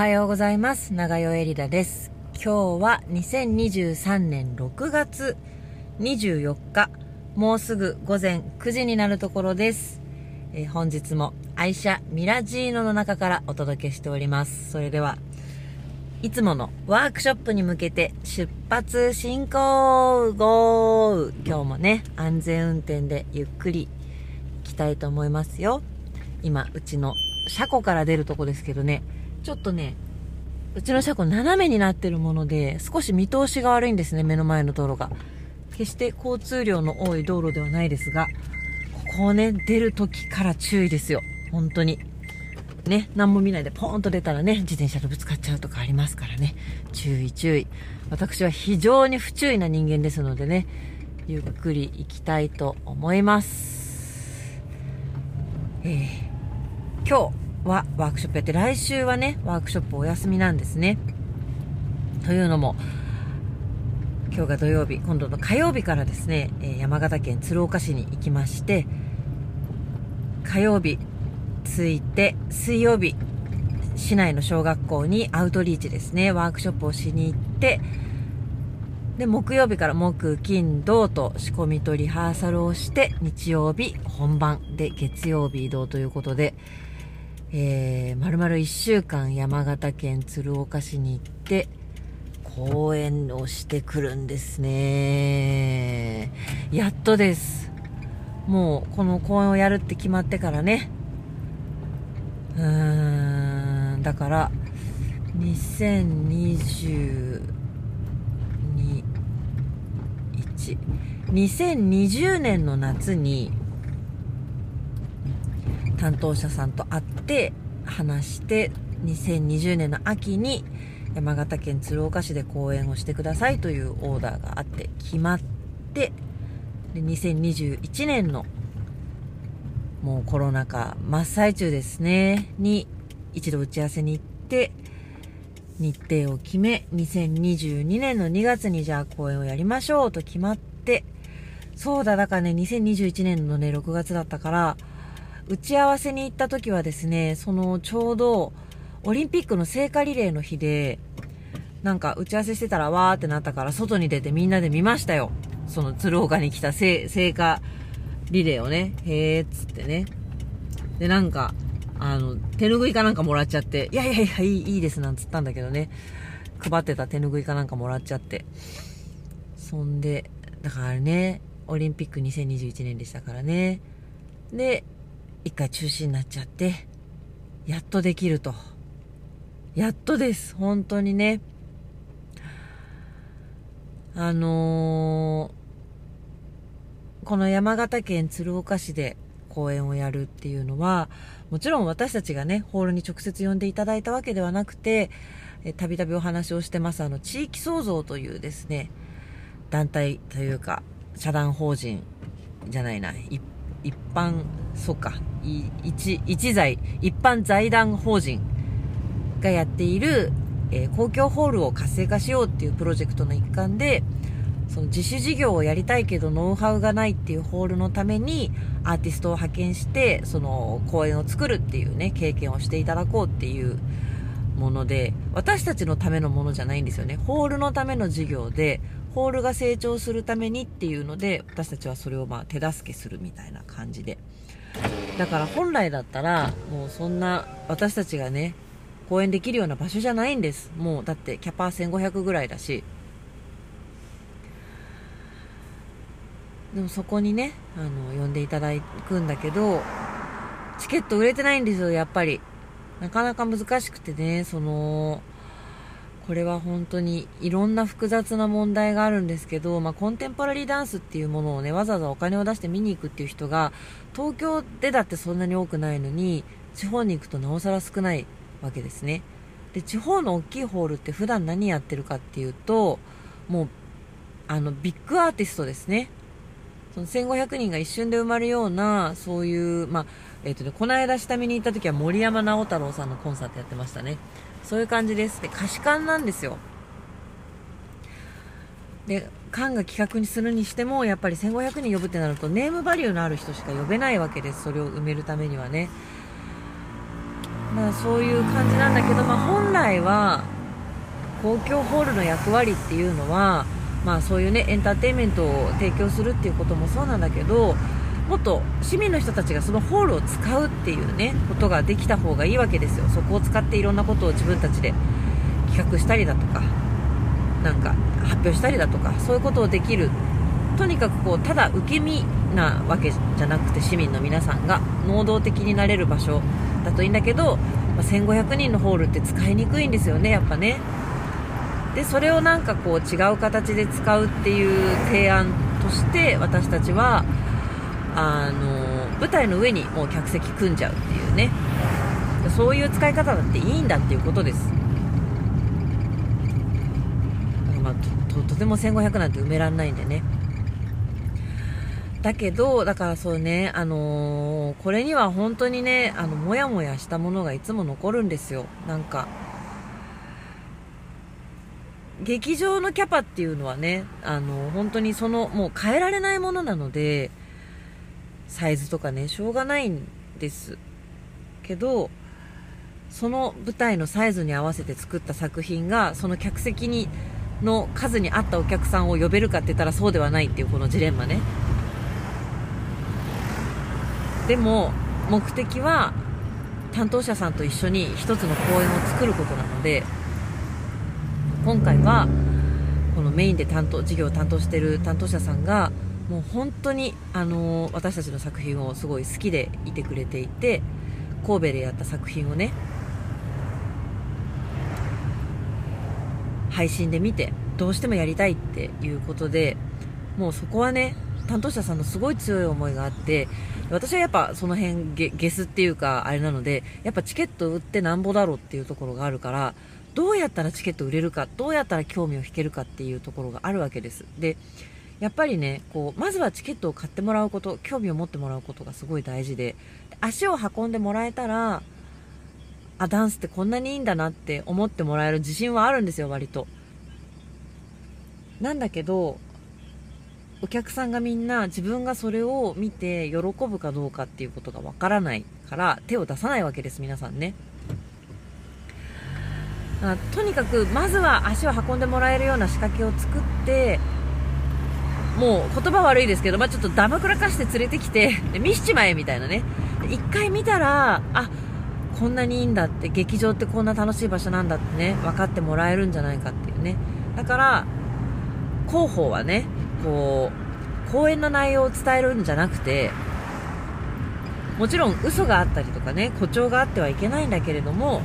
はようございます。長代エリダです。今日は2023年6月24日もうすぐ午前9時になるところです、えー本日も愛車ミラジーノの中からお届けしております。それではいつものワークショップに向けて出発進行!ゴー!今日もね安全運転でゆっくり行きたいと思いますよ。今うちの車庫から出るとこですけどねちょっとねうちの車庫斜めになってるもので少し見通しが悪いんですね目の前の道路が。決して交通量の多い道路ではないですがここをね出る時から注意ですよ。本当に。ね何も見ないでポーンと出たらね自転車とぶつかっちゃうとかありますからね。注意注意。私は非常に不注意な人間ですのでねゆっくり行きたいと思います。えー今日はワークショップやって来週はねワークショップお休みなんですね。というのも今日が土曜日今度の火曜日からですね、山形県鶴岡市に行きまして火曜日着いて水曜日市内の小学校にアウトリーチですね。ワークショップをしに行ってで木曜日から木金土と仕込みとリハーサルをして日曜日本番で月曜日移動ということで、えー、丸々1週間山形県鶴岡市に行って講演をしてくるんですね。やっとです。もうこの講演をやるって決まってからね。うーんだから2022 1 2020年の夏に担当者さんと会って話して2020年の秋に山形県鶴岡市で講演をしてくださいというオーダーがあって決まってで2021年のもうコロナ禍真っ最中ですね。に一度打ち合わせに行って日程を決め2022年の2月にじゃあ公演をやりましょうと決まってそうだだからね2021年のね6月だったから打ち合わせに行った時はですねそのちょうどオリンピックの聖火リレーの日でなんか打ち合わせしてたらわーってなったから外に出てみんなで見ましたよその鶴岡に来た聖火リレーをねへーっつってねでなんかあの、手拭いかなんかもらっちゃって、いやいやいや、いい、いいですなんつったんだけどね、配ってた手拭いかなんかもらっちゃって。そんで、だからね、オリンピック2021年でしたからね。で、一回中止になっちゃって、やっとできると。やっとです、本当にね。あのーこの山形県鶴岡市で公演をやるっていうのは、もちろん私たちがね、ホールに直接呼んでいただいたわけではなくて、たびたびお話をしてます、あの、地域創造というですね、団体というか、社団法人じゃないな、い一般、そっか、一、一財、一般財団法人がやっている、えー公共ホールを活性化しようっていうプロジェクトの一環で、その自主事業をやりたいけどノウハウがないっていうホールのためにアーティストを派遣してその公演を作るっていうね経験をしていただこうっていうもので私たちのためのものじゃないんですよね。ホールのための事業でホールが成長するためにっていうので私たちはそれをまあ手助けするみたいな感じで。だから本来だったらもうそんな私たちがね公演できるような場所じゃないんです。もうだってキャパ1500ぐらいだし。でもそこにねあの呼んでいただくんだけどチケット売れてないんですよやっぱり。なかなか難しくてねそのこれは本当にいろんな複雑な問題があるんですけど、まあ、コンテンポラリーダンスっていうものをねわざわざお金を出して見に行くっていう人が東京でだってそんなに多くないのに地方に行くとなおさら少ないわけですね。で地方の大きいホールって普段何やってるかっていうともうあのビッグアーティストですね。その1500人が一瞬で埋まるようなそういう、まあえっとね、この間下見に行った時は森山直太朗さんのコンサートやってましたね。そういう感じです。で貸し館なんですよ。で館が企画にするにしてもやっぱり1500人呼ぶってなるとネームバリューのある人しか呼べないわけです。それを埋めるためにはね。まあ、そういう感じなんだけど、まあ、本来は公共ホールの役割っていうのは、まあ、そういうねエンターテインメントを提供するっていうこともそうなんだけどもっと市民の人たちがそのホールを使うっていうねことができた方がいいわけですよ。そこを使っていろんなことを自分たちで企画したりだとかなんか発表したりだとかそういうことをできる。とにかくこうただ受け身なわけじゃなくて市民の皆さんが能動的になれる場所だといいんだけど、まあ、1500人のホールって使いにくいんですよねやっぱね。でそれをなんかこう違う形で使うっていう提案として私たちはあの舞台の上にもう客席組んじゃうっていうね。そういう使い方だっていいんだっていうことです。まあ、ととても1500なんて埋められないんでね。だけど、だからそうね、あのー、これには本当にね、あの、もやもやしたものがいつも残るんですよ。なんか、劇場のキャパっていうのはね、あの、本当にその、もう変えられないものなので、サイズとかね、しょうがないんです。けど、その舞台のサイズに合わせて作った作品が、その客席に、の数に合ったお客さんを呼べるかって言ったらそうではないっていうこのジレンマね。でも目的は担当者さんと一緒に一つの公演を作ることなので今回はこのメインで担当事業を担当している担当者さんがもう本当に、あの私たちの作品をすごい好きでいてくれていて神戸でやった作品をね配信で見てどうしてもやりたいっていうことでもうそこはね担当者さんのすごい強い思いがあって私はやっぱその辺ゲゲスっていうかあれなのでやっぱチケット売ってなんぼだろうっていうところがあるからどうやったらチケット売れるかどうやったら興味を引けるかっていうところがあるわけです。でやっぱりねこうまずはチケットを買ってもらうこと興味を持ってもらうことがすごい大事で足を運んでもらえたらあダンスってこんなにいいんだなって思ってもらえる自信はあるんですよ割と。なんだけどお客さんがみんな自分がそれを見て喜ぶかどうかっていうことがわからないから手を出さないわけです皆さんね。とにかくまずは足を運んでもらえるような仕掛けを作ってもう言葉悪いですけど、まあ、ちょっとダマくらかして連れてきて見しちまえみたいなね。一回見たらあこんなにいいんだって劇場ってこんな楽しい場所なんだってね分かってもらえるんじゃないかっていうね。だから広報はねこう講演の内容を伝えるんじゃなくてもちろん嘘があったりとかね誇張があってはいけないんだけれども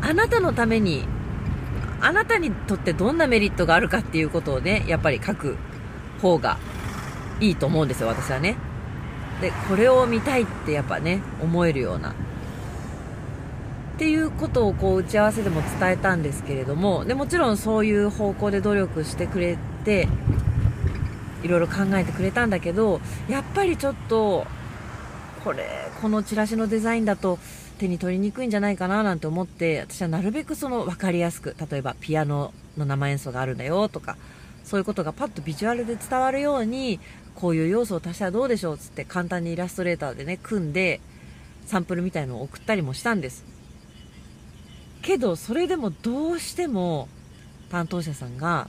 あなたのためにあなたにとってどんなメリットがあるかっていうことをねやっぱり書く方がいいと思うんですよ私はね。でこれを見たいってやっぱね思えるような。っていうことをこう打ち合わせでも伝えたんですけれどもでもちろんそういう方向で努力してくれていろいろ考えてくれたんだけどやっぱりちょっとこれこのチラシのデザインだと手に取りにくいんじゃないかななんて思って私はなるべくその分かりやすく例えばピアノの生演奏があるんだよとかそういうことがパッとビジュアルで伝わるようにこういう要素を足したらどうでしょうっつって簡単にイラストレーターでね組んでサンプルみたいのを送ったりもしたんです。けどそれでもどうしても担当者さんが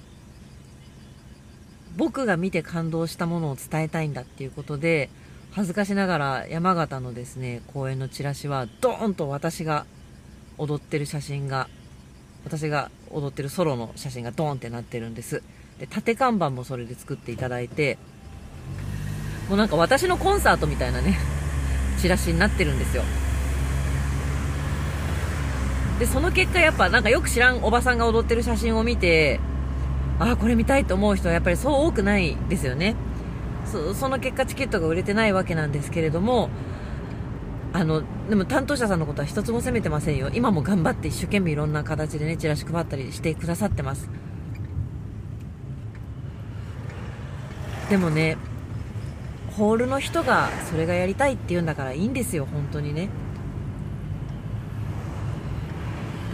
僕が見て感動したものを伝えたいんだっていうことで恥ずかしながら山形のですね公演のチラシはドーンと私が踊ってる写真が私が踊ってるソロの写真がドーンってなってるんです。で縦看板もそれで作っていただいてもうなんか私のコンサートみたいなねチラシになってるんですよ。でその結果やっぱなんかよく知らんおばさんが踊ってる写真を見てああこれ見たいと思う人はやっぱりそう多くないですよね。その結果チケットが売れてないわけなんですけれどもあのでも担当者さんのことは一つも責めてませんよ。今も頑張って一生懸命いろんな形でねチラシ配ったりしてくださってます。でもねホールの人がそれがやりたいって言うんだからいいんですよ本当にね。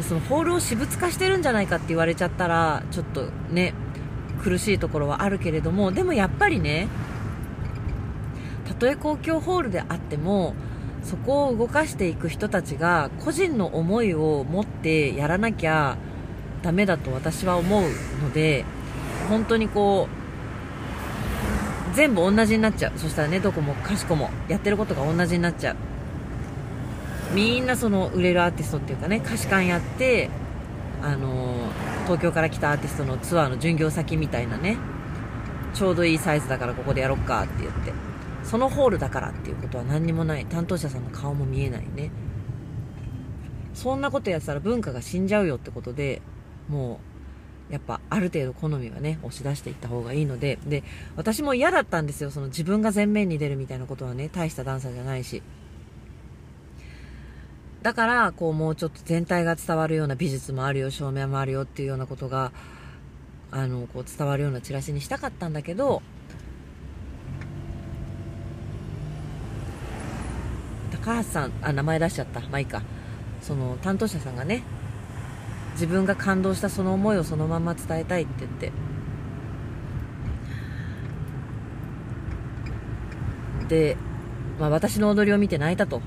そのホールを私物化してるんじゃないかって言われちゃったらちょっとね苦しいところはあるけれどもでもやっぱりねたとえ公共ホールであってもそこを動かしていく人たちが個人の思いを持ってやらなきゃダメだと私は思うので本当にこう全部同じになっちゃう。そしたらねどこもかしこもやってることが同じになっちゃう。みんなその売れるアーティストっていうかね歌詞館やってあの東京から来たアーティストのツアーの巡業先みたいなねちょうどいいサイズだからここでやろっかって言って。そのホールだからっていうことは何にもない。担当者さんの顔も見えないね。そんなことやってたら文化が死んじゃうよってことでもうやっぱある程度好みはね押し出していった方がいいので。で私も嫌だったんですよ。その自分が前面に出るみたいなことはね大したダンサーじゃないし。だからこうもうちょっと全体が伝わるような美術もあるよ照明もあるよっていうようなことがあのこう伝わるようなチラシにしたかったんだけど高橋さんあ名前出しちゃった。まあいいか。その担当者さんがね自分が感動したその思いをそのまま伝えたいって言って。で、まあ、私の踊りを見て泣いたと。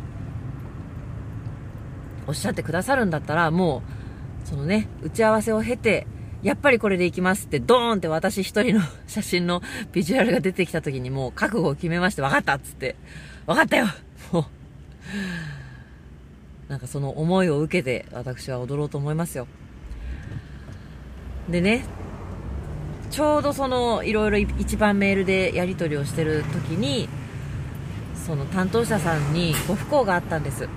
おっしゃってくださるんだったらもうそのね打ち合わせを経てやっぱりこれでいきますってドーンって私一人の 写真のビジュアルが出てきた時にもう覚悟を決めまして分かったっつって。分かったよ。もう なんかその思いを受けて私は踊ろうと思いますよ。でね、ちょうどそのいろいろ一番メールでやり取りをしてる時に、その担当者さんにご不幸があったんです。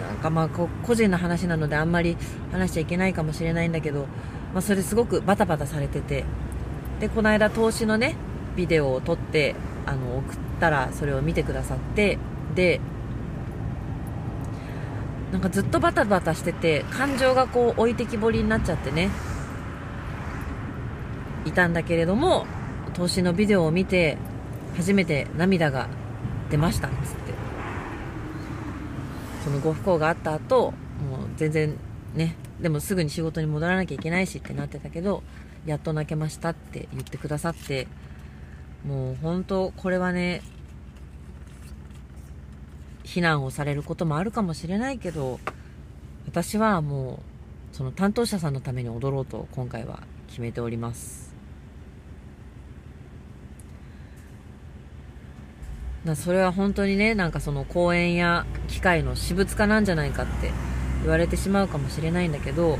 なんかまあ個人の話なのであんまり話しちゃいけないかもしれないんだけど、まあ、それすごくバタバタされててでこの間投資のねビデオを撮ってあの送ったらそれを見てくださってでなんかずっとバタバタしてて感情がこう置いてきぼりになっちゃってねいたんだけれども投資のビデオを見て初めて涙が出ましたっつって。そのご不幸があった後もう全然ねでもすぐに仕事に戻らなきゃいけないしってなってたけどやっと泣けましたって言ってくださってもう本当これはね非難をされることもあるかもしれないけど私はもうその担当者さんのために踊ろうと今回は決めております。なそれは本当にねなんかその公演や機械の私物化なんじゃないかって言われてしまうかもしれないんだけど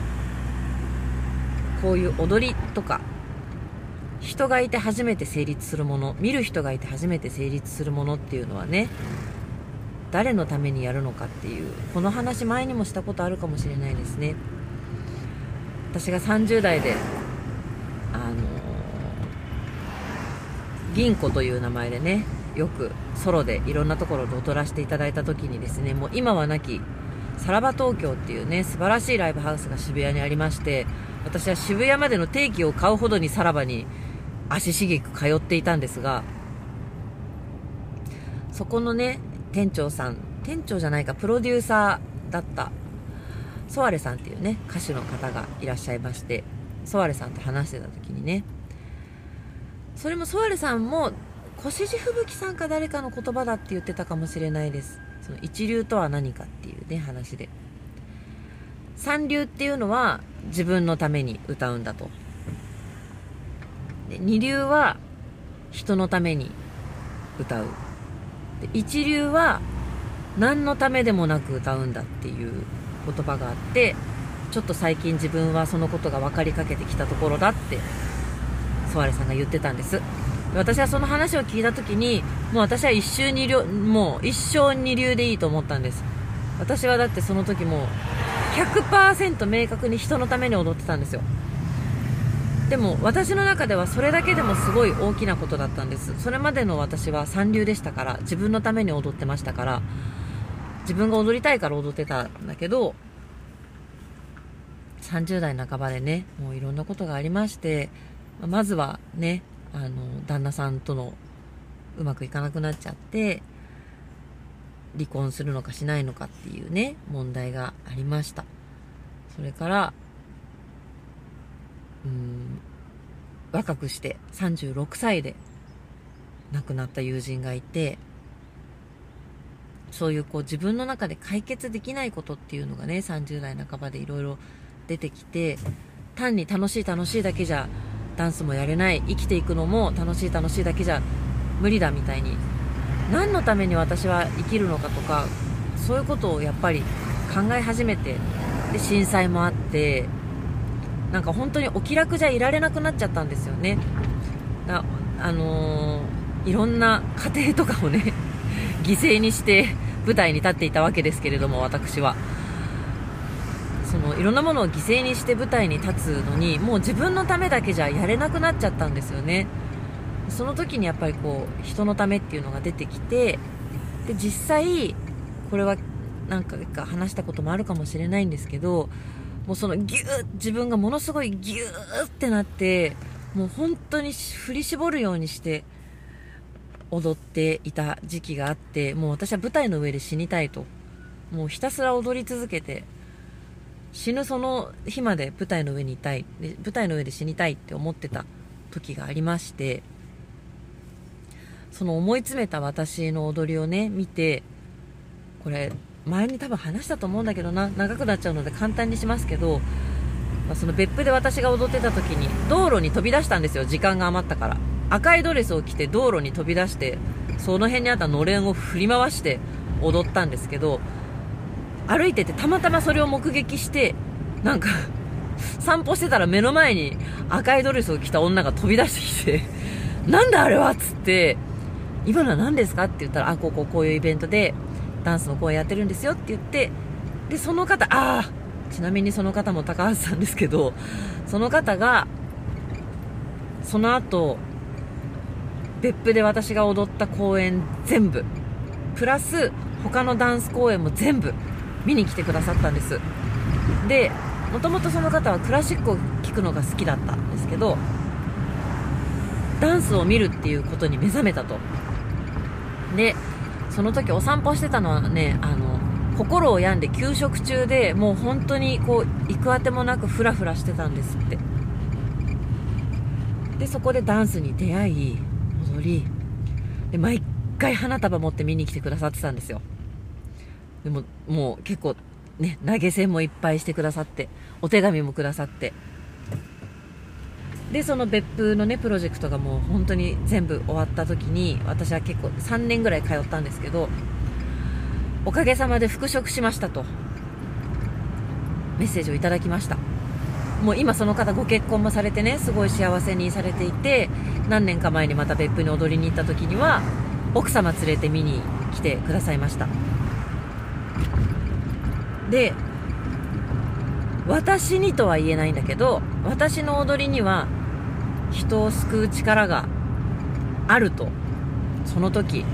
こういう踊りとか人がいて初めて成立するもの見る人がいて初めて成立するものっていうのはね誰のためにやるのかっていうこの話前にもしたことあるかもしれないですね。私が30代であの銀子という名前でねよくソロでいろんなところで踊らせていただいた時にですねもう今はなきさらば東京っていうね素晴らしいライブハウスが渋谷にありまして私は渋谷までの定期を買うほどにさらばに足しげく通っていたんですが、そこのね、店長さん、店長じゃないか、プロデューサーだった、ソアレさんっていうね、歌手の方がいらっしゃいまして、ソアレさんと話してた時にね、それもソアレさんも、越路吹雪さんか誰かの言葉だって言ってたかもしれないです。その一流とは何かっていうね、話で。三流っていうのは自分のために歌うんだと。で二流は人のために歌う。で一流は何のためでもなく歌うんだっていう言葉があってちょっと最近自分はそのことが分かりかけてきたところだってソワレさんが言ってたんです。私はその話を聞いた時にもう私は一周二流もう一生二流でいいと思ったんです。私はだってその時もう100%明確に人のために踊ってたんですよ。でも私の中ではそれだけでもすごい大きなことだったんです。それまでの私は三流でしたから自分のために踊ってましたから自分が踊りたいから踊ってたんだけど30代半ばでねもういろんなことがありましてまずはねあの旦那さんとのうまくいかなくなっちゃって離婚するのかしないのかっていうね問題がありました。それからうん若くして36歳で亡くなった友人がいてそういうこう自分の中で解決できないことっていうのがね30代半ばでいろいろ出てきて単に楽しい楽しいだけじゃダンスもやれない生きていくのも楽しい楽しいだけじゃ無理だみたいに何のために私は生きるのかとかそういうことをやっぱり考え始めてで震災もあってなんか本当にお気楽じゃいられなくなっちゃったんですよね。あ、あのー、いろんな家庭とかをね 犠牲にして舞台に立っていたわけですけれども私は。そのいろんなものを犠牲にして舞台に立つのにもう自分のためだけじゃやれなくなっちゃったんですよね。その時にやっぱりこう人のためっていうのが出てきてで実際これは何回か話したこともあるかもしれないんですけどもうそのギュー自分がものすごいギューってなってもう本当に振り絞るようにして踊っていた時期があってもう私は舞台の上で死にたいと。もうひたすら踊り続けて死ぬその日まで舞台の上にいたい。で舞台の上で死にたいって思ってた時がありましてその思い詰めた私の踊りをね見てこれ前に多分話したと思うんだけどな。長くなっちゃうので簡単にしますけど、まあ、その別府で私が踊ってた時に道路に飛び出したんですよ。時間が余ったから。赤いドレスを着て道路に飛び出してその辺にあったのれんを振り回して踊ったんですけど歩いててたまたまそれを目撃してなんか 散歩してたら目の前に赤いドレスを着た女が飛び出してきてなんだあれはっつって今のは何ですかって言ったらあこうこうこういうイベントでダンスの公演やってるんですよって言ってでその方ああちなみにその方も高橋さんですけどその方がその後別府で私が踊った公演全部プラス他のダンス公演も全部見に来てくださったんです。でもともとその方はクラシックを聴くのが好きだったんですけどダンスを見るっていうことに目覚めたと。でその時お散歩してたのはねあの心を病んで休職中でもう本当にこう行くあてもなくフラフラしてたんですって。でそこでダンスに出会い踊り。で毎回花束持って見に来てくださってたんですよ。でももう結構ね投げ銭もいっぱいしてくださってお手紙もくださって。でその別府のねプロジェクトがもう本当に全部終わった時に私は結構3年ぐらい通ったんですけどおかげさまで復職しましたとメッセージをいただきました。もう今その方ご結婚もされてねすごい幸せにされていて何年か前にまた別府に踊りに行った時には奥様連れて見に来てくださいました。で私にとは言えないんだけど私の踊りには人を救う力があるとその時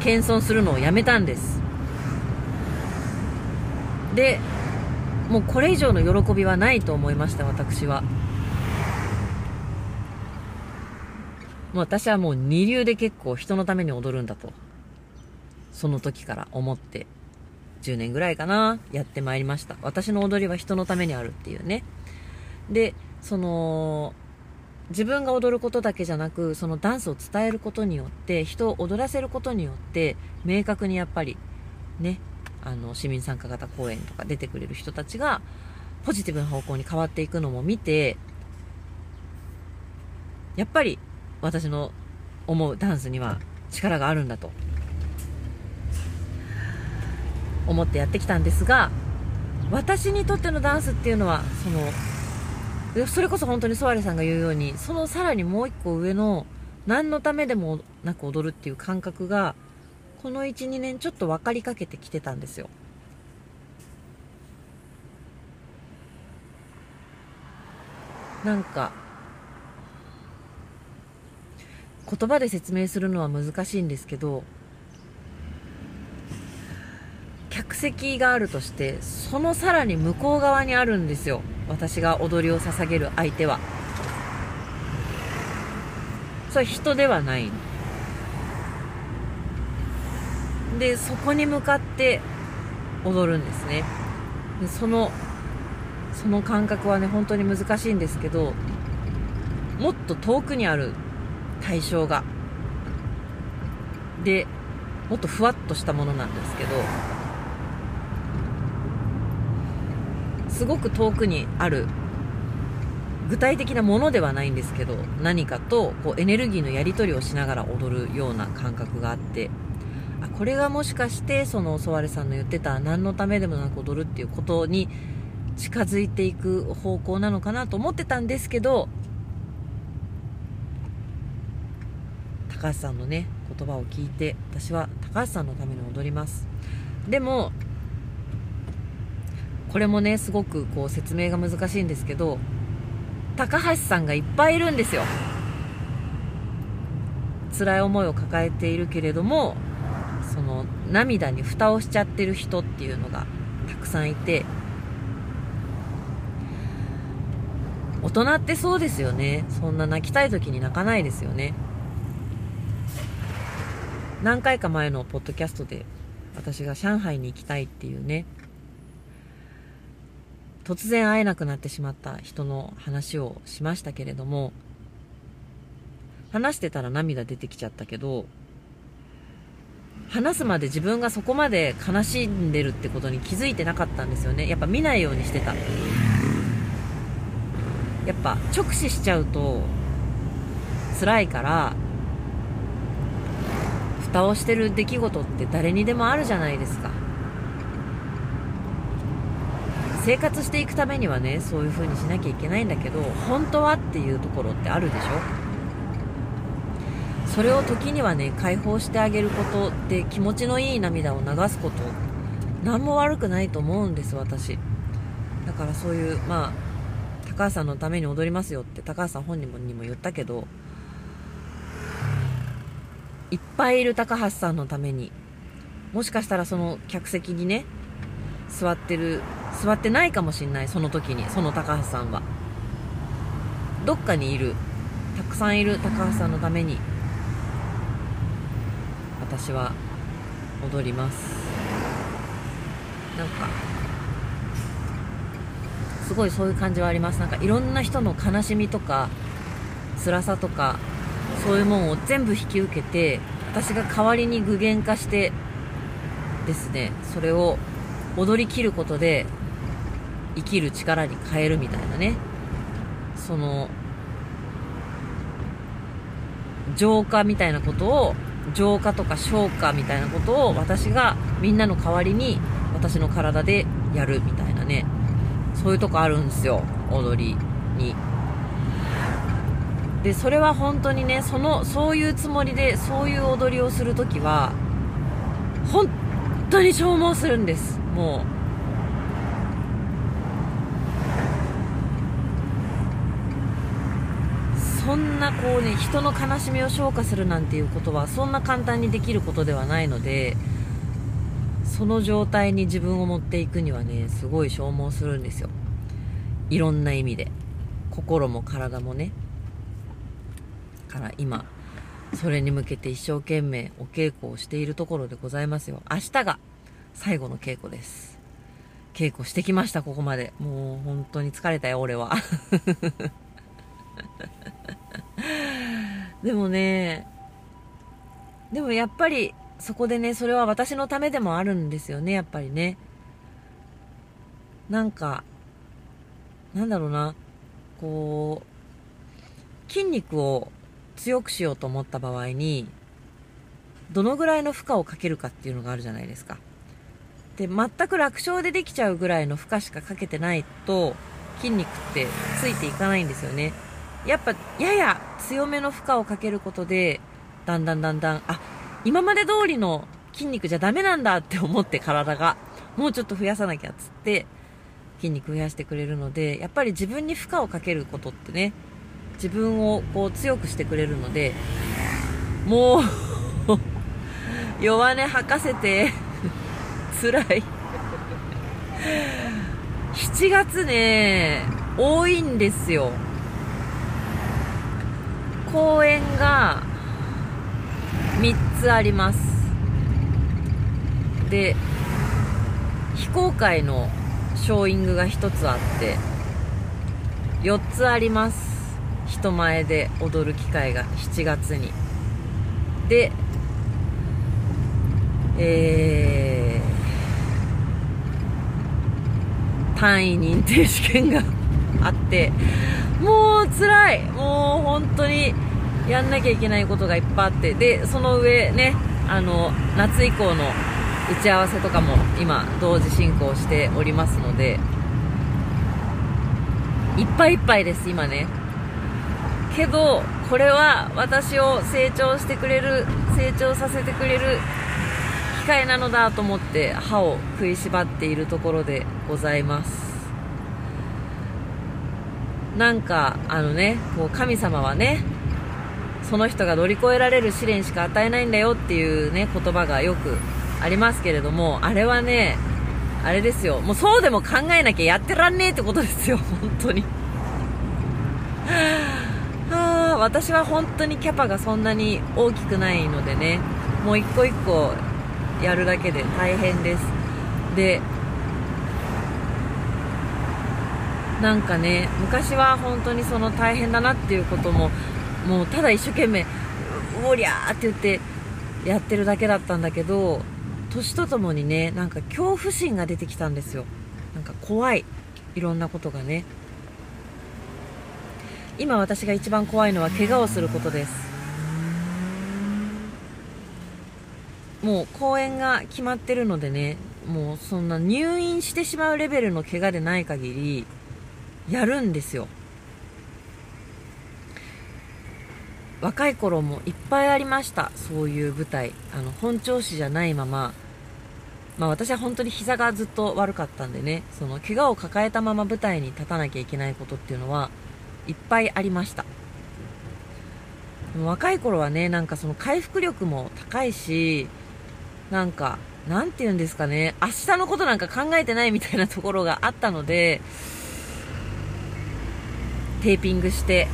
謙遜するのをやめたんですでもうこれ以上の喜びはないと思いました私はもう私はもう二流で結構人のために踊るんだとその時から思って10年ぐらいかな、やってまいりました。私の踊りは人のためにあるっていうね。で、その、自分が踊ることだけじゃなく、そのダンスを伝えることによって、人を踊らせることによって、明確にやっぱり、ね、あの、市民参加型公演とか出てくれる人たちが、ポジティブな方向に変わっていくのも見て、やっぱり私の思うダンスには力があるんだと思ってやってきたんですが私にとってのダンスっていうのはそのそれこそ本当にソワレさんが言うようにそのさらにもう一個上の何のためでもなく踊るっていう感覚がこの12年ちょっと分かりかけてきてたんですよ。なんか言葉で説明するのは難しいんですけど客席があるとしてそのさらに向こう側にあるんですよ。私が踊りを捧げる相手は。それは人ではないでそこに向かって踊るんですね。でそのその感覚はね本当に難しいんですけどもっと遠くにある対象がでもっとふわっとしたものなんですけどすごく遠くにある具体的なものではないんですけど何かとこうエネルギーのやり取りをしながら踊るような感覚があってあこれがもしかしてそのソワレさんの言ってた何のためでもなく踊るっていうことに近づいていく方向なのかなと思ってたんですけど高橋さんのね言葉を聞いて私は高橋さんのために踊ります。でもこれもねすごくこう説明が難しいんですけど高橋さんがいっぱいいるんですよ。辛い思いを抱えているけれどもその涙に蓋をしちゃってる人っていうのがたくさんいて大人ってそうですよね。そんな泣きたい時に泣かないですよね。何回か前のポッドキャストで私が上海に行きたいっていうね突然会えなくなってしまった人の話をしましたけれども話してたら涙出てきちゃったけど話すまで自分がそこまで悲しんでるってことに気づいてなかったんですよね。やっぱ見ないようにしてた。やっぱ直視しちゃうと辛いから蓋をしてる出来事って誰にでもあるじゃないですか。生活していくためにはねそういう風にしなきゃいけないんだけど本当はっていうところってあるでしょ？それを時にはね解放してあげることで気持ちのいい涙を流すこと。何も悪くないと思うんです私。だからそういうまあ高橋さんのために踊りますよって高橋さん本人にも言ったけどいっぱいいる高橋さんのためにもしかしたらその客席にね座ってる座ってないかもしんないその時にその高橋さんは。どっかにいる。たくさんいる高橋さんのために。私は踊ります。なんかすごいそういう感じはあります。なんかいろんな人の悲しみとか辛さとかそういうもんを全部引き受けて私が代わりに具現化してですねそれを踊り切ることで生きる力に変えるみたいなね。その浄化みたいなことを浄化とか消化みたいなことを私がみんなの代わりに私の体でやるみたいなね。そういうとこあるんですよ踊りに。でそれは本当にねそのそういうつもりでそういう踊りをするときは本当に消耗するんです。もう。そんなこうね人の悲しみを消化するなんていうことはそんな簡単にできることではないのでその状態に自分を持っていくにはねすごい消耗するんですよ。いろんな意味で。心も体もね。から今それに向けて一生懸命お稽古をしているところでございますよ。明日が最後の稽古です。稽古してきましたここまで。もう本当に疲れたよ俺は。でもねでもやっぱりそこでねそれは私のためでもあるんですよねやっぱりね。なんかなんだろうな。こう筋肉を強くしようと思った場合にどのぐらいの負荷をかけるかっていうのがあるじゃないですか。で全く楽勝でできちゃうぐらいの負荷しかかけてないと筋肉ってついていかないんですよね。やっぱやや強めの負荷をかけることでだんだんだんだんあ今まで通りの筋肉じゃダメなんだって思って体がもうちょっと増やさなきゃっつって筋肉増やしてくれるのでやっぱり自分に負荷をかけることってね自分をこう強くしてくれるのでもう 弱音吐かせて辛い。7月ね多いんですよ。公演が3つあります。で非公開のショーイングが1つあって4つあります。人前で踊る機会が7月に。でえー、単位認定試験があってもう辛い。もう本当にやんなきゃいけないことがいっぱいあって。でその上ねあの夏以降の打ち合わせとかも今同時進行しておりますのでいっぱいいっぱいです今ね。けどこれは私を成長してくれる成長させてくれる機会なのだと思って歯を食いしばっているところでございます。なんかあのねこう神様はねその人が乗り越えられる試練しか与えないんだよっていうね言葉がよくありますけれどもあれはねあれですよ。もうそうでも考えなきゃやってらんねえってことですよ 本当に。はあ私は本当にキャパがそんなに大きくないのでねもう一個一個やるだけで大変です。でなんかね昔は本当にその大変だなっていうことももうただ一生懸命おりゃーって言ってやってるだけだったんだけど年とともにねなんか恐怖心が出てきたんですよなんか怖いいろんなことがね今私が一番怖いのは怪我をすることですもう公演が決まってるのでねもうそんな入院してしまうレベルの怪我でない限りやるんですよ。若い頃もいっぱいありましたそういう舞台。あの本調子じゃないまま。まあ私は本当に膝がずっと悪かったんでねその怪我を抱えたまま舞台に立たなきゃいけないことっていうのはいっぱいありました。若い頃はねなんかその回復力も高いしなんかなんて言うんですかね。明日のことなんか考えてないみたいなところがあったのでテーピングして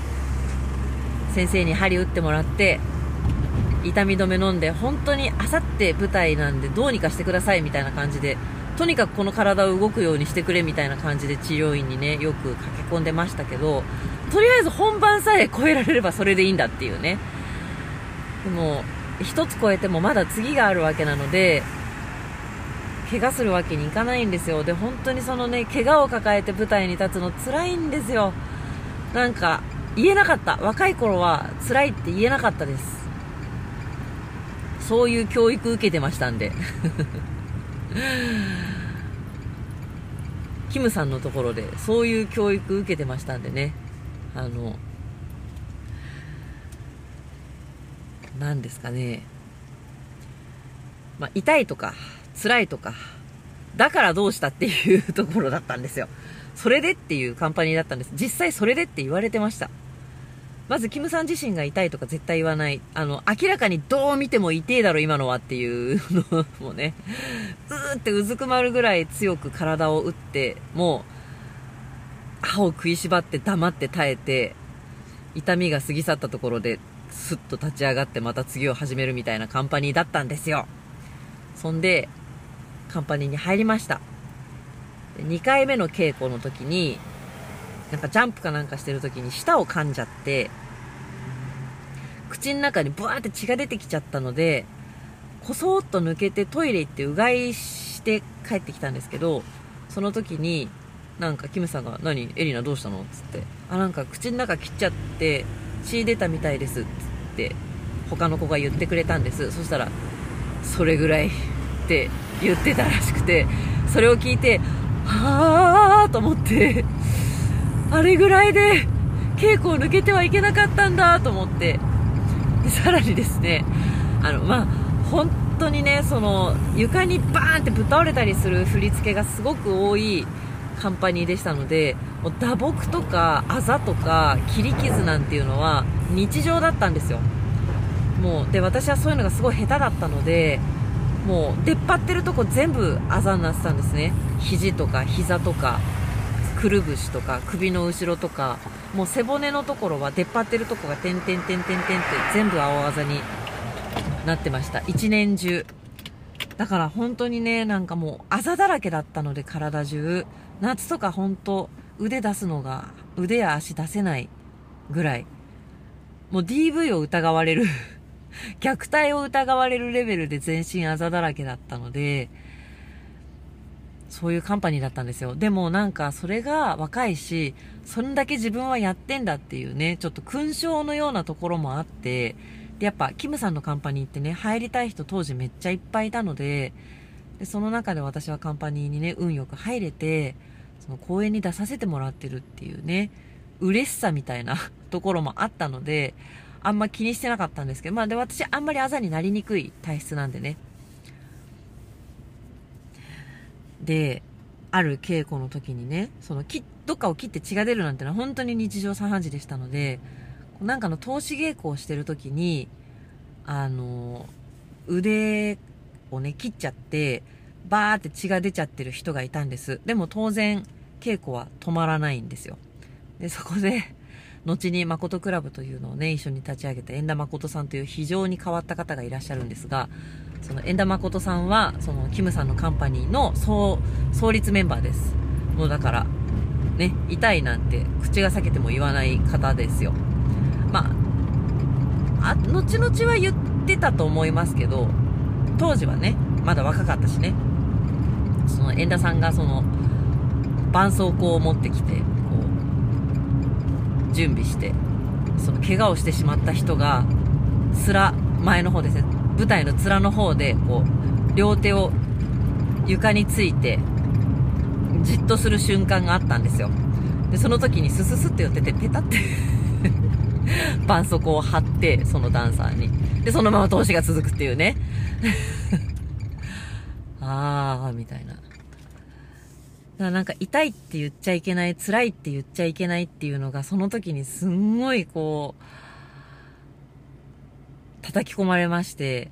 先生に針打ってもらって痛み止め飲んで本当にあさって舞台なんでどうにかしてくださいみたいな感じでとにかくこの体を動くようにしてくれみたいな感じで治療院にねよく駆け込んでましたけどとりあえず本番さえ超えられればそれでいいんだっていうね。でも1つ超えてもまだ次があるわけなので怪我するわけにいかないんですよ。で本当にそのね怪我を抱えて舞台に立つの辛いんですよ。なんか言えなかった。若い頃は辛いって言えなかったです。そういう教育受けてましたんで。キムさんのところでそういう教育受けてましたんでね。あの何ですかね。まあ、痛いとか辛いとかだからどうしたっていう ところだったんですよ。それでっていうカンパニーだったんです。実際それでって言われてました。まずキムさん自身が痛いとか絶対言わない。あの、明らかにどう見ても痛えだろ今のはっていうのもね、うーってうずくまるぐらい強く体を打って、もう、歯を食いしばって黙って耐えて、痛みが過ぎ去ったところで、スッと立ち上がってまた次を始めるみたいなカンパニーだったんですよ。そんで、カンパニーに入りました。2回目の稽古の時に、なんかジャンプかなんかしてる時に舌を噛んじゃって、口の中にブワーって血が出てきちゃったので、こそーっと抜けてトイレ行ってうがいして帰ってきたんですけど、その時に、なんかキムさんが、何？エリナどうしたの？つって、あ、なんか口の中切っちゃって、血出たみたいです、つって、他の子が言ってくれたんです。そしたら、それぐらいって言ってたらしくて、それを聞いて、はぁーと思って、あれぐらいで稽古を抜けてはいけなかったんだと思ってでさらにですねあのまあ本当にねその床にバーンってぶっ倒れたりする振り付けがすごく多いカンパニーでしたのでもう打撲とかあざとか切り傷なんていうのは日常だったんですよ。もうで私はそういうのがすごい下手だったのでもう出っ張ってるとこ全部あざになってたんですね。肘とか膝とかくるぶしとか首の後ろとかもう背骨のところは出っ張ってるとこが点々点々点々って全部青あざになってました。一年中。だから本当にねなんかもうあざだらけだったので体中。夏とか本当腕出すのが腕や足出せないぐらい。もう DV を疑われる 虐待を疑われるレベルで全身あざだらけだったので、そういうカンパニーだったんですよ。でもなんかそれが若いし、それだけ自分はやってんだっていうね、ちょっと勲章のようなところもあって、で、やっぱ、キムさんのカンパニーってね、入りたい人当時めっちゃいっぱいいたので、で、その中で私はカンパニーにね、運よく入れて、その公演に出させてもらってるっていうね、嬉しさみたいな ところもあったので、あんま気にしてなかったんですけど、まあで、私あんまりあざになりにくい体質なんでね。で、ある稽古の時にね、その、どっかを切って血が出るなんてのは本当に日常茶飯事でしたので、なんかの投資稽古をしてる時に、あの、腕をね、切っちゃって、バーって血が出ちゃってる人がいたんです。でも当然、稽古は止まらないんですよ。で、そこで、後に誠クラブというのをね、一緒に立ち上げた遠田誠さんという非常に変わった方がいらっしゃるんですが、その遠田誠さんは、そのキムさんのカンパニーの創創立メンバーです。もうだから、ね、痛いなんて口が裂けても言わない方ですよ。まあ、あ、後々は言ってたと思いますけど、当時はね、まだ若かったしね、その、遠田さんがその、絆創膏を持ってきて、こう、準備して、その、怪我をしてしまった人が、面、前の方ですね、舞台の面の方で、こう、両手を床について、じっとする瞬間があったんですよ。で、その時にスススって寄ってて、ペタって絆創膏を貼って、そのダンサーに。で、そのまま投資が続くっていうね。あー、みたいな。らなんか痛いって言っちゃいけない、辛いって言っちゃいけないっていうのが、その時にすんごいこう、叩き込まれまして、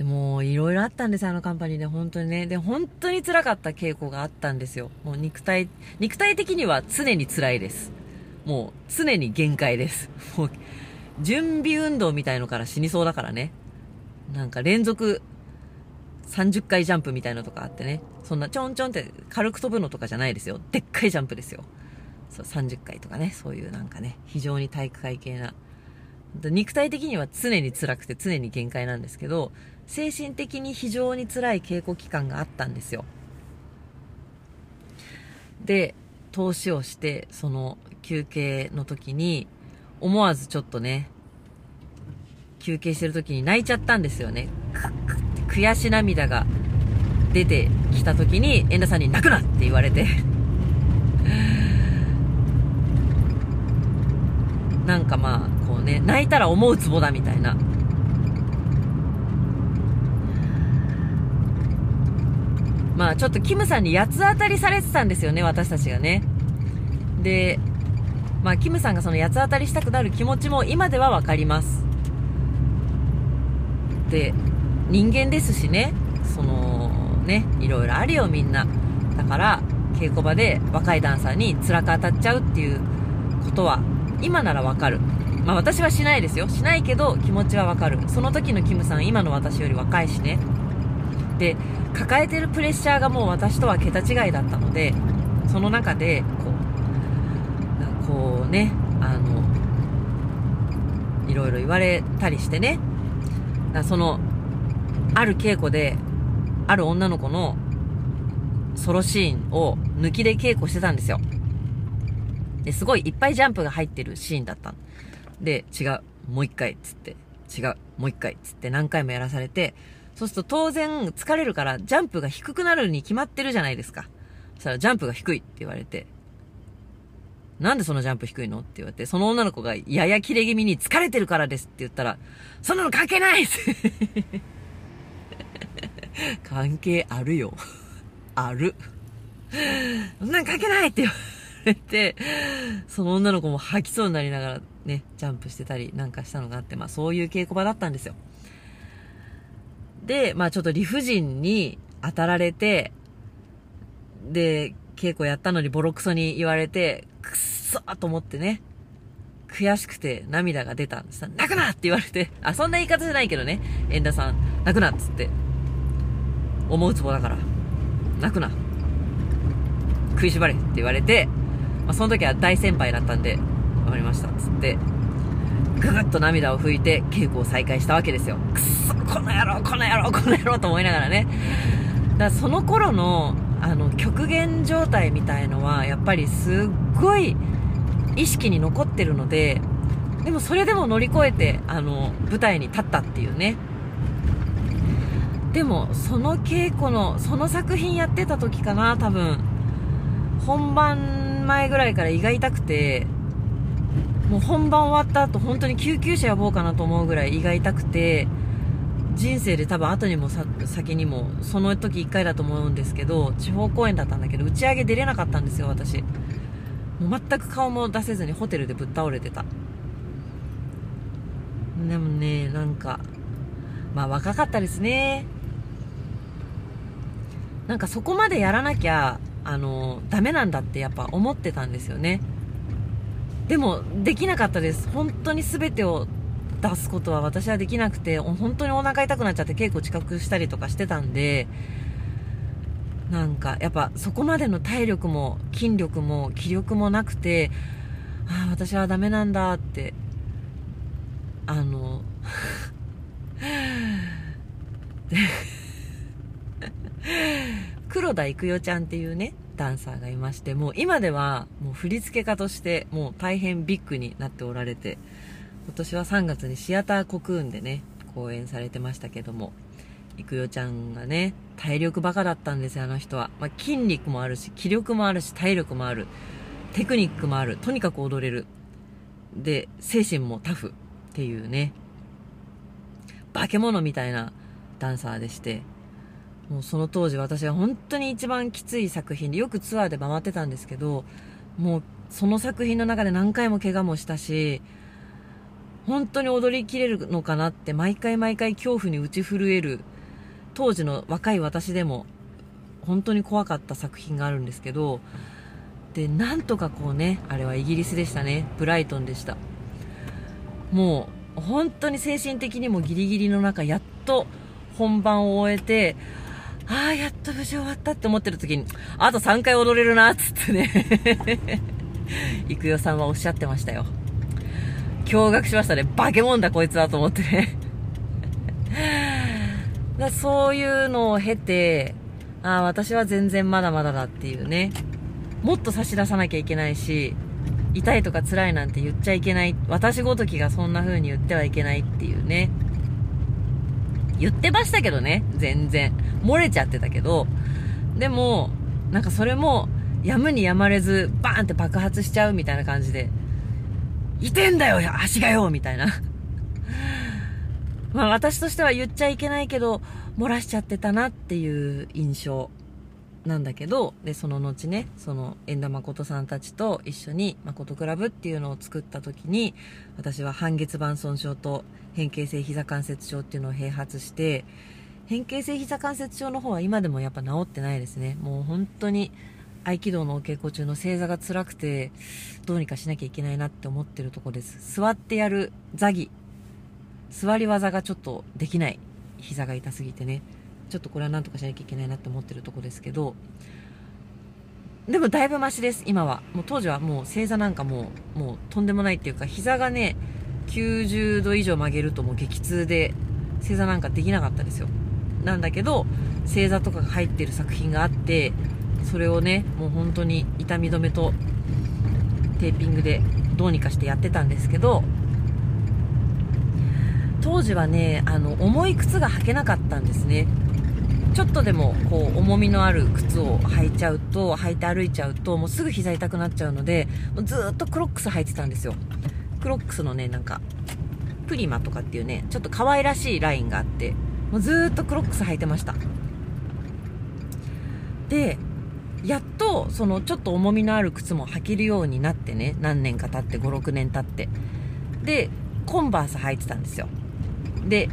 でも、いろいろあったんですよあのカンパニーで、本当にね。で、本当に辛かった稽古があったんですよ。もう肉体、肉体的には常に辛いです。もう、常に限界です。もう、準備運動みたいのから死にそうだからね。なんか連続30回ジャンプみたいのとかあってね。そんなちょんちょんって軽く飛ぶのとかじゃないですよ。でっかいジャンプですよ。そう、30回とかね。そういうなんかね、非常に体育会系な。肉体的には常に辛くて常に限界なんですけど、精神的に非常に辛い稽古期間があったんですよ。で、投資をして、その休憩の時に、思わずちょっとね、休憩してる時に泣いちゃったんですよね。悔し涙が出てきた時に、遠田さんに泣くなって言われて なんかまあ、こうね、泣いたら思うツボだみたいなまあちょっとキムさんに八つ当たりされてたんですよね、私たちがね。で、まあキムさんがその八つ当たりしたくなる気持ちも今ではわかります。で、人間ですしね、そのね、いろいろあるよみんな。だから、稽古場で若いダンサーに辛く当たっちゃうっていうことは、今ならわかる。まあ私はしないですよ。しないけど気持ちはわかる。その時のキムさん、今の私より若いしね。で抱えてるプレッシャーがもう私とは桁違いだったのでその中でこうこうねあのいろいろ言われたりしてねそのある稽古である女の子のソロシーンを抜きで稽古してたんですよ。ですごいいっぱいジャンプが入ってるシーンだったで違うもう一回つって。違うもう一回つって何回もやらされて。そうすると当然疲れるからジャンプが低くなるに決まってるじゃないですか。そしたらジャンプが低いって言われて、なんでそのジャンプ低いの？って言われて、その女の子がやや切れ気味に疲れてるからですって言ったら、そんなの関係ないっ 関係あるよ。ある。そんなん関係ないって言われて、その女の子も吐きそうになりながらね、ジャンプしてたりなんかしたのがあって、まあそういう稽古場だったんですよ。で、まあちょっと理不尽に当たられて、で、稽古やったのにボロクソに言われて、くっそーと思ってね、悔しくて涙が出たんです。泣くなって言われて、あ、そんな言い方じゃないけどね、遠田さん、泣くなっつって、思うつぼだから、泣くな。食いしばれって言われて、あ、その時は大先輩だったんで、わかりましたっ、つって、ぐぐっと涙を拭いて稽古を再開したわけですよ。くっそ、この野郎、この野郎、この野郎と思いながらね。だからその頃の、あの、極限状態みたいのは、やっぱりすっごい意識に残ってるので、でもそれでも乗り越えて、あの、舞台に立ったっていうね。でも、その稽古の、その作品やってた時かな、多分。本番前ぐらいから胃が痛くて、もう本番終わった後、本当に救急車呼ぼうかなと思うぐらい胃が痛くて、人生で多分後にも先にも、その時1回だと思うんですけど、地方公演だったんだけど、打ち上げ出れなかったんですよ、私。もう全く顔も出せずにホテルでぶっ倒れてた。でもね、なんか、まあ若かったですね。なんかそこまでやらなきゃ、あの、ダメなんだってやっぱ思ってたんですよね。でも、できなかったです。本当に全てを出すことは私はできなくて、本当にお腹痛くなっちゃって稽古近くしたりとかしてたんで、なんか、やっぱそこまでの体力も筋力も気力もなくて、ああ、私はダメなんだってあの 黒田育代ちゃんっていうね、ダンサーがいまして、もう今ではもう振付家としてもう大変ビッグになっておられて、今年は3月にシアターコクーンでね、公演されてましたけども、育代ちゃんがね、体力バカだったんですよ、あの人は。まあ、筋肉もあるし、気力もあるし、体力もある。テクニックもある。とにかく踊れる。で、精神もタフ。っていうね、化け物みたいなダンサーでして、もうその当時私は本当に一番きつい作品で、よくツアーで回ってたんですけど、もうその作品の中で何回も怪我もしたし、本当に踊りきれるのかなって毎回毎回恐怖に打ち震える、当時の若い私でも本当に怖かった作品があるんですけど、で、なんとかこうね、あれはイギリスでしたね。ブライトンでした。もう本当に精神的にもギリギリの中やっと本番を終えてああやっと無事終わったって思ってる時にあと3回踊れるなつってね。育代さんはおっしゃってましたよ。驚愕しましたね。化け物だこいつはと思ってね。だそういうのを経てああ私は全然まだまだだっていうね。もっと差し出さなきゃいけないし痛いとか辛いなんて言っちゃいけない。私ごときがそんな風に言ってはいけないっていうね。言ってましたけどね、全然。漏れちゃってたけど。でも、なんかそれも、やむにやまれず、バーンって爆発しちゃうみたいな感じで、いてんだよ足がよみたいな。まあ私としては言っちゃいけないけど、漏らしちゃってたなっていう印象。なんだけど、で、その後ね、その、遠田誠さんたちと一緒に、誠クラブっていうのを作った時に、私は半月板損傷と変形性膝関節症っていうのを併発して、変形性膝関節症の方は今でもやっぱ治ってないですね。もう本当に、合気道のお稽古中の正座が辛くて、どうにかしなきゃいけないなって思ってるとこです。座ってやる座儀、座り技がちょっとできない。膝が痛すぎてね。ちょっとこれはなんとかしなきゃいけないなって思ってるとこですけど、でもだいぶマシです、今は。もう当時はもう正座なんかもう、もうとんでもないっていうか、膝がね、90度以上曲げるともう激痛で、正座なんかできなかったですよ。なんだけど、正座とかが入ってる作品があって、それをね、もう本当に痛み止めとテーピングでどうにかしてやってたんですけど、当時はね、あの、重い靴が履けなかったんですね。ちょっとでもこう重みのある靴を履いちゃうと履いて歩いちゃうともうすぐ膝痛くなっちゃうのでもうずっとクロックス履いてたんですよクロックスのねなんかプリマとかっていうねちょっと可愛らしいラインがあってもうずっとクロックス履いてました。でやっとそのちょっと重みのある靴も履けるようになってね何年か経って56年経って。でコンバース履いてたんですよ。で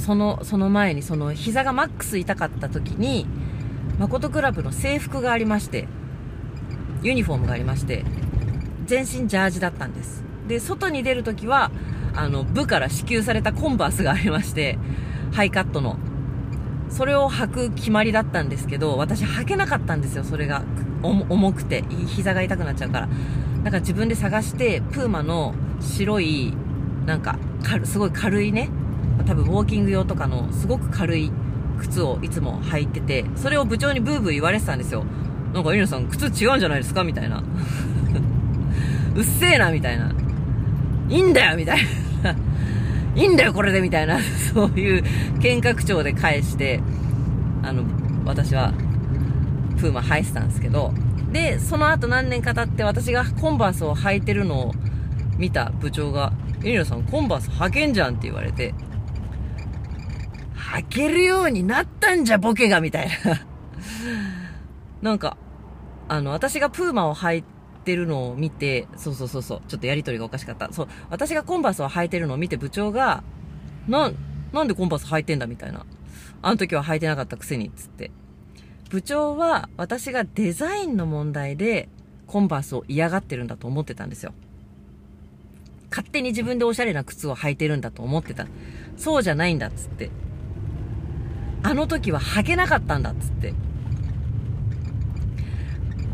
その、その前に、その膝がマックス痛かった時に、誠クラブの制服がありまして、ユニフォームがありまして、全身ジャージだったんです。で、外に出るときは、あの、部から支給されたコンバースがありまして、ハイカットの。それを履く決まりだったんですけど、私履けなかったんですよ、それが。重くて、膝が痛くなっちゃうから。だか自分で探して、プーマの白い、なんか、かすごい軽いね、多分ウォーキング用とかのすごく軽い靴をいつも履いてて、それを部長にブーブー言われてたんですよ。なんか、エリナさん、靴違うんじゃないですか？みたいな。うっせえな、みたいな。いいんだよ、みたいな。いいんだよ、これで、みたいな。そういう喧嘩口調で返して、あの、私は、プーマ履いてたんですけど、で、その後何年か経って私がコンバースを履いてるのを見た部長が、エリナさん、コンバース履けんじゃんって言われて、履けるようになったんじゃ、ボケが、みたいな。なんか、あの、私がプーマを履いててるのを見て、そうそうそうそう、ちょっとやりとりがおかしかった。そう、私がコンバースを履いてるのを見て部長が、な、なんでコンバース履いてんだみたいな。あの時は履いてなかったくせに、つって。部長は私がデザインの問題でコンバースを嫌がってるんだと思ってたんですよ。勝手に自分でおしゃれな靴を履いてるんだと思ってた。そうじゃないんだっつって。あの時は履けなかったんだっつって。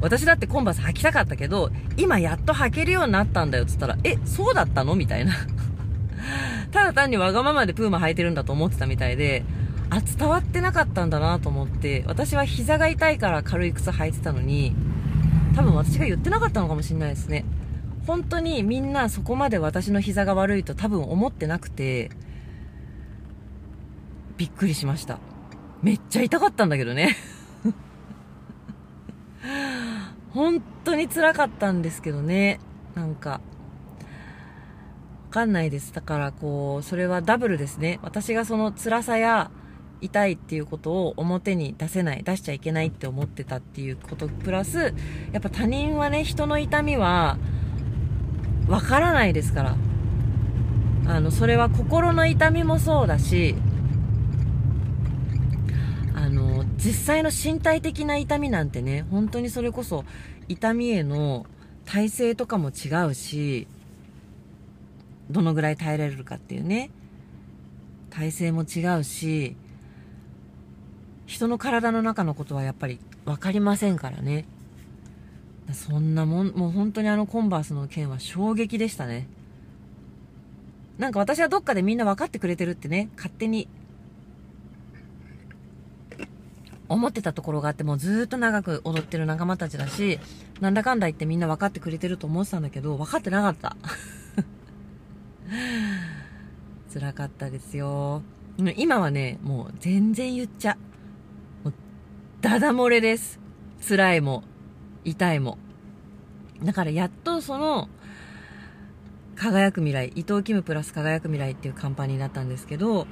私だってコンバース履きたかったけど、今やっと履けるようになったんだよっつったら、え、そうだったのみたいな。ただ単にわがままでプーマ履いてるんだと思ってたみたいで、あ、伝わってなかったんだなと思って、私は膝が痛いから軽い靴履いてたのに、多分私が言ってなかったのかもしれないですね。本当にみんなそこまで私の膝が悪いと多分思ってなくて、びっくりしました。めっちゃ痛かったんだけどね。本当に辛かったんですけどね。なんか、わかんないです。だからこう、それはダブルですね。私がその辛さや痛いっていうことを表に出せない、出しちゃいけないって思ってたっていうこと、プラス、やっぱ他人はね、人の痛みは、わからないですから。あの、それは心の痛みもそうだし、あの実際の身体的な痛みなんてね、本当にそれこそ痛みへの耐性とかも違うし、どのぐらい耐えられるかっていうね、耐性も違うし、人の体の中のことはやっぱり分かりませんからね。そんなもん、もう本当にあのコンバースの件は衝撃でしたね。なんか私はどっかでみんな分かってくれてるってね、勝手に思ってたところがあって、もうずっと長く踊ってる仲間たちだし、なんだかんだ言ってみんな分かってくれてると思ってたんだけど、分かってなかった。辛かったですよ。今はね、もう全然言っちゃ。もう、ダダ漏れです。辛いも、痛いも。だからやっとその、輝く未来、伊藤キムプラス輝く未来っていうカンパニーだったんですけど、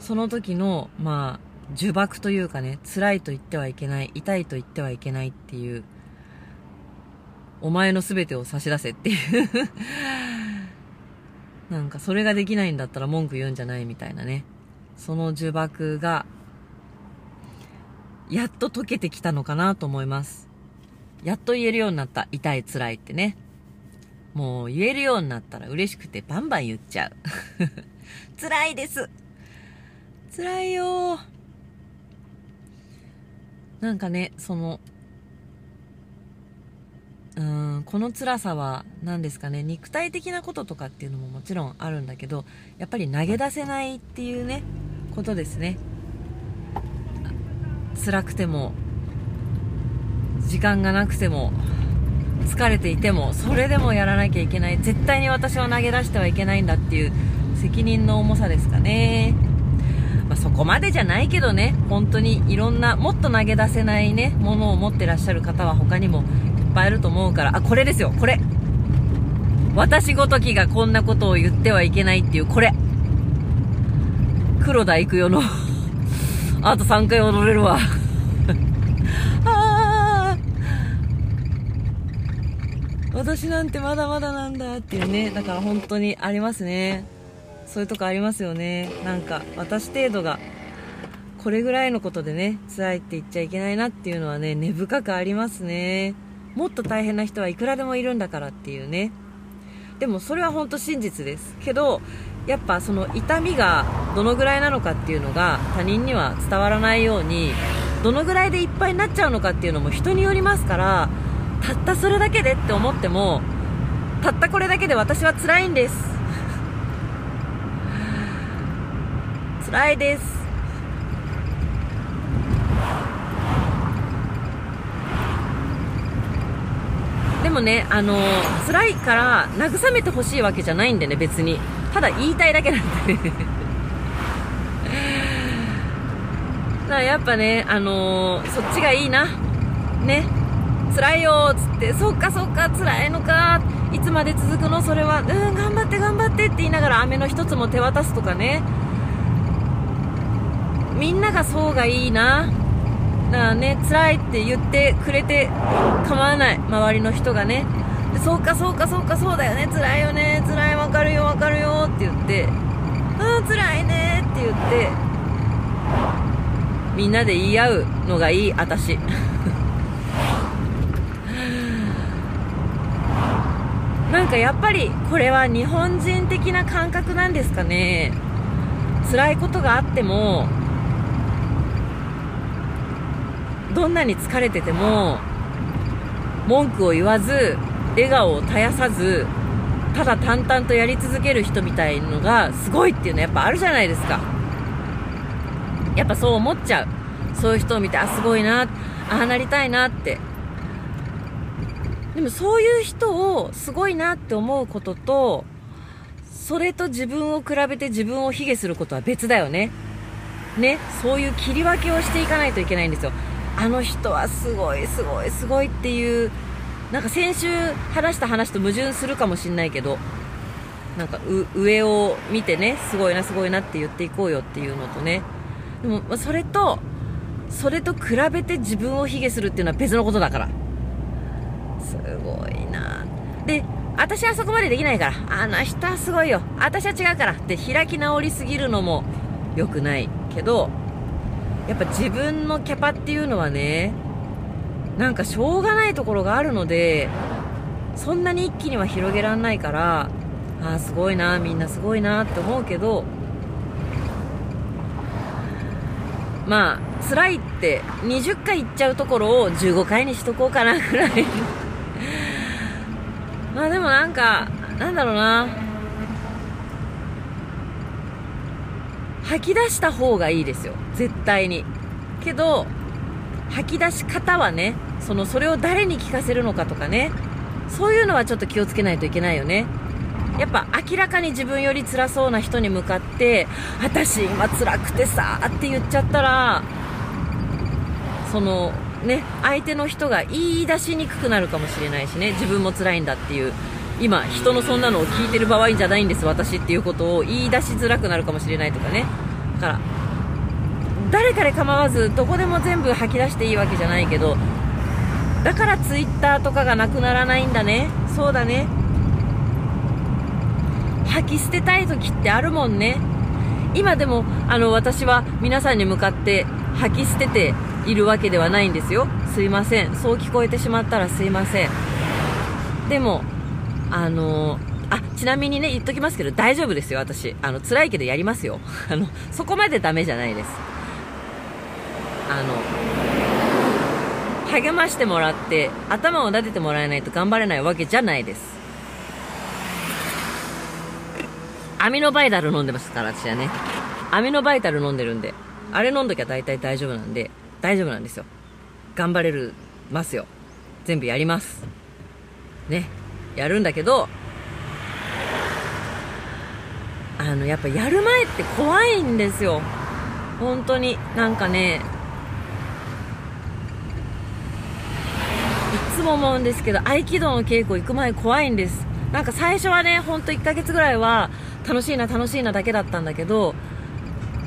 その時の、まあ、呪縛というかね、辛いと言ってはいけない、痛いと言ってはいけないっていう、お前の全てを差し出せっていう なんかそれができないんだったら文句言うんじゃないみたいなね。その呪縛が、やっと解けてきたのかなと思います。やっと言えるようになった。痛い、辛いってね。もう言えるようになったら嬉しくてバンバン言っちゃう。辛いです。辛いよ。なんかね、その、うん、この辛さは何ですかね、肉体的なこととかっていうのももちろんあるんだけど、やっぱり投げ出せないっていうね、ことですね。辛くても、時間がなくても、疲れていても、それでもやらなきゃいけない。絶対に私は投げ出してはいけないんだっていう責任の重さですかね。まあ、そこまでじゃないけどね、本当にいろんな、もっと投げ出せないね、ものを持ってらっしゃる方は他にもいっぱいいると思うから、あ、これですよ、これ。私ごときがこんなことを言ってはいけないっていう、これ。黒田行くよの あと3回踊れるわ あ私なんてまだまだなんだっていうね、だから本当にありますね。そういうとこありますよね。なんか私程度がこれぐらいのことでね辛いって言っちゃいけないなっていうのはね根深くありますね。もっと大変な人はいくらでもいるんだからっていうね。でもそれは本当真実です。けどやっぱその痛みがどのぐらいなのかっていうのが他人には伝わらないようにどのぐらいでいっぱいになっちゃうのかっていうのも人によりますからたったそれだけでって思ってもたったこれだけで私は辛いんです。辛いですでもね、あの、辛いから慰めてほしいわけじゃないんでね、別に。ただ言いたいだけなんで だからやっぱね、あの、そっちがいいな。ね。辛いよっつって、そっかそっか、辛いのか。いつまで続くの？それは。うん、頑張って頑張ってって言いながら飴の一つも手渡すとかね。みんながそうがいいな。だからね、辛いって言ってくれて構わない。周りの人がね。そうかそうかそうかそうだよね。辛いよね。辛いわかるよわかるよって言って。うん、辛いねって言って。みんなで言い合うのがいい、私。なんかやっぱりこれは日本人的な感覚なんですかね辛いことがあってもどんなに疲れてても文句を言わず笑顔を絶やさずただ淡々とやり続ける人みたいのがすごいっていうのはやっぱあるじゃないですか。やっぱそう思っちゃう。そういう人を見てあすごいなああなりたいなって。でもそういう人をすごいなって思うこととそれと自分を比べて自分を卑下することは別だよね。ね。そういう切り分けをしていかないといけないんですよ。あの人はすごいすごいすごいっていうなんか先週話した話と矛盾するかもしんないけどなんか上を見てねすごいなすごいなって言っていこうよっていうのとね。でもそれとそれと比べて自分を卑下するっていうのは別のことだから。すごいな。で私はそこまでできないから。あの人はすごいよ。私は違うから。って開き直りすぎるのも良くないけどやっぱ自分のキャパっていうのはね、なんかしょうがないところがあるので、そんなに一気には広げらんないから、ああ、すごいな、みんなすごいなって思うけど、まあ、辛いって20回言っちゃうところを15回にしとこうかなぐらい まあでもなんか、なんだろうな。吐き出した方がいいですよ。絶対に。けど、吐き出し方はね、その、それを誰に聞かせるのかとかね、そういうのはちょっと気をつけないといけないよね。やっぱ明らかに自分より辛そうな人に向かって、私今辛くてさって言っちゃったら、その、ね、相手の人が言い出しにくくなるかもしれないしね、自分も辛いんだっていう。今、人のそんなのを聞いてる場合じゃないんです、私っていうことを言い出しづらくなるかもしれないとかね。だから、誰かで構わず、どこでも全部吐き出していいわけじゃないけど、だからツイッターとかがなくならないんだね。そうだね。吐き捨てたい時ってあるもんね。今でも、あの、私は皆さんに向かって吐き捨てているわけではないんですよ。すいません。そう聞こえてしまったらすいません。でも、あのあ、ちなみにね、言っときますけど、大丈夫ですよ、私。あの、辛いけどやりますよ。あの、そこまでダメじゃないです。あの、励ましてもらって、頭を撫でてもらえないと頑張れないわけじゃないです。アミノバイタル飲んでますから、私はね。アミノバイタル飲んでるんで、あれ飲んどきゃ大体大丈夫なんで、大丈夫なんですよ。頑張れるますよ。全部やります。ね。やるんだけど、あの、やっぱやる前って怖いんですよ。本当に。なんかね、いつも思うんですけど、合気道の稽古行く前怖いんです。なんか最初はね、ほんと1ヶ月ぐらいは楽しいな楽しいなだけだったんだけど、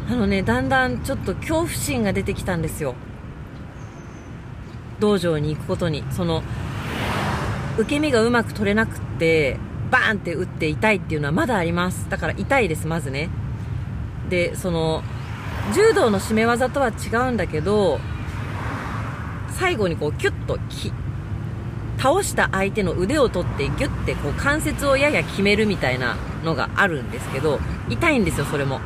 あのね、だんだんちょっと恐怖心が出てきたんですよ。道場に行くことに。その、受け身がうまく取れなくって、バーンって打って痛いっていうのはまだあります。だから痛いです、まずね。で、その、柔道の締め技とは違うんだけど、最後にこうキュッとき、倒した相手の腕を取ってギュッてこう関節をやや決めるみたいなのがあるんですけど、痛いんですよ、それも。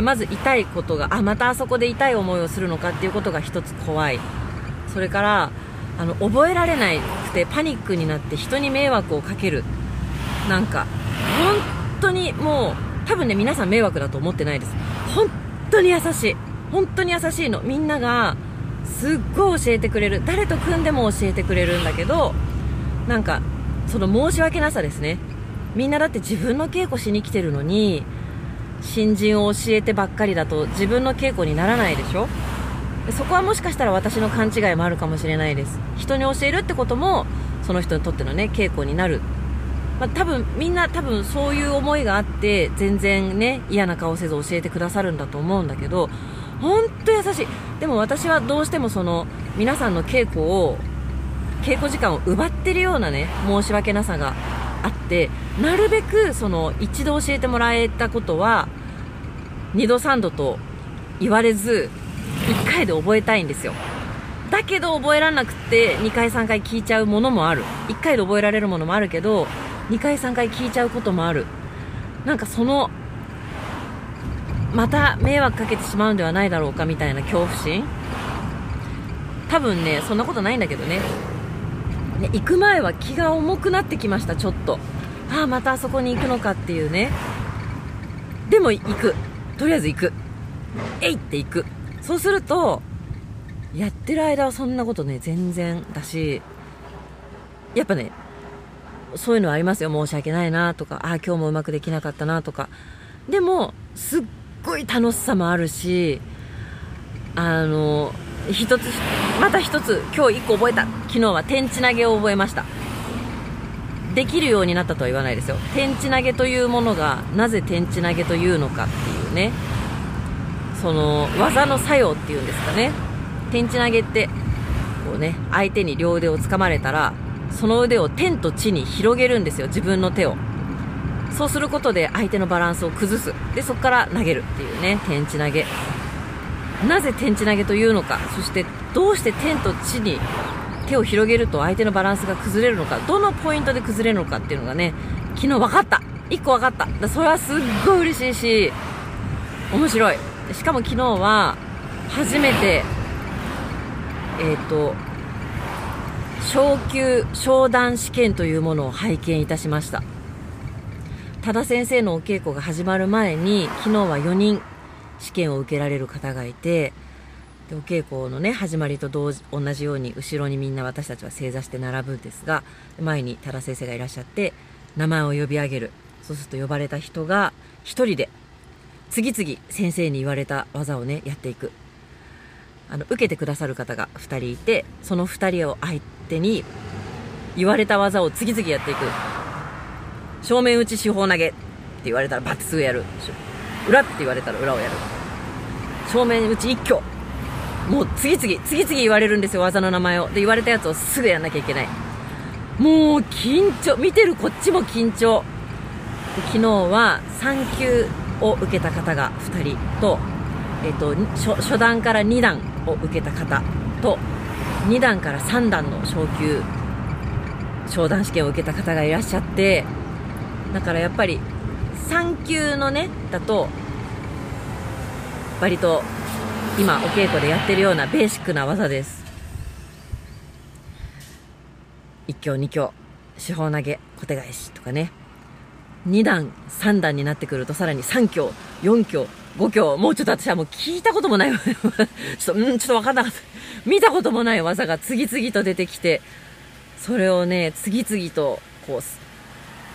まず痛いことがあまたあそこで痛い思いをするのかっていうことが一つ怖いそれからあの覚えられなくてパニックになって人に迷惑をかける。なんか本当にもう多分ね皆さん迷惑だと思ってないです。本当に優しい。本当に優しいの。みんながすっごい教えてくれる。誰と組んでも教えてくれるんだけどなんかその申し訳なさですね。みんなだって自分の稽古しに来てるのに新人を教えてばっかりだと自分の稽古にならないでしょ？そこはもしかしたら私の勘違いもあるかもしれないです。人に教えるってこともその人にとってのね稽古になる、まあ、多分みんな多分そういう思いがあって全然ね嫌な顔せず教えてくださるんだと思うんだけど本当優しい。でも私はどうしてもその皆さんの稽古を稽古時間を奪ってるようなね申し訳なさがあってなるべくその一度教えてもらえたことは2度3度と言われず1回で覚えたいんですよ。だけど覚えられなくて2回3回聞いちゃうものもある。1回で覚えられるものもあるけど2回3回聞いちゃうこともある。なんかそのまた迷惑かけてしまうんではないだろうかみたいな恐怖心。多分ねそんなことないんだけどね。ね行く前は気が重くなってきましたちょっと。ああまたあそこに行くのかっていうね。でも行く。とりあえず行く。えいって行く。そうするとやってる間はそんなことね全然だしやっぱねそういうのはありますよ。申し訳ないなとかああ今日もうまくできなかったなとか。でもすっごい楽しさもあるしあの一つまた一つ今日1個覚えた。昨日は天地投げを覚えました。できるようになったとは言わないですよ。天地投げというものがなぜ天地投げというのかっていうね。その技の作用っていうんですかね。天地投げってこうね相手に両腕をつかまれたらその腕を天と地に広げるんですよ。自分の手を。そうすることで相手のバランスを崩す。でそこから投げるっていうね。天地投げ。なぜ天地投げというのか。そしてどうして天と地に手を広げると相手のバランスが崩れるのか。どのポイントで崩れるのかっていうのがね昨日分かった。1個分かった。それはすっごい嬉しいし面白い。しかも昨日は初めてえっ、ー、と昇級昇段試験というものを拝見いたしました。多田先生のお稽古が始まる前に昨日は4人試験を受けられる方がいてでお稽古のね始まりと同じ同じように後ろにみんな私たちは正座して並ぶんですが前に多田先生がいらっしゃって名前を呼び上げる。そうすると呼ばれた人が1人で次々先生に言われた技をねやっていく。あの受けてくださる方が2人いてその2人を相手に言われた技を次々やっていく。正面打ち四方投げって言われたらバッてすぐやる裏って言われたら裏をやる。正面打ち一挙。もう次々次々言われるんですよ技の名前を。で言われたやつをすぐやんなきゃいけない。もう緊張。見てるこっちも緊張。昨日は3級を受けた方が2人と,、えーと、初初段から2段を受けた方と2段から3段の昇級昇段試験を受けた方がいらっしゃってだからやっぱり3級のねだと割と今お稽古でやってるようなベーシックな技です。1強2強四方投げ小手返しとかね。2段3段になってくるとさらに3強4強5強もうちょっと私はもう聞いたこともない ちょっとうんちょっと分かんなかった。見たこともない技が次々と出てきてそれをね次々とこ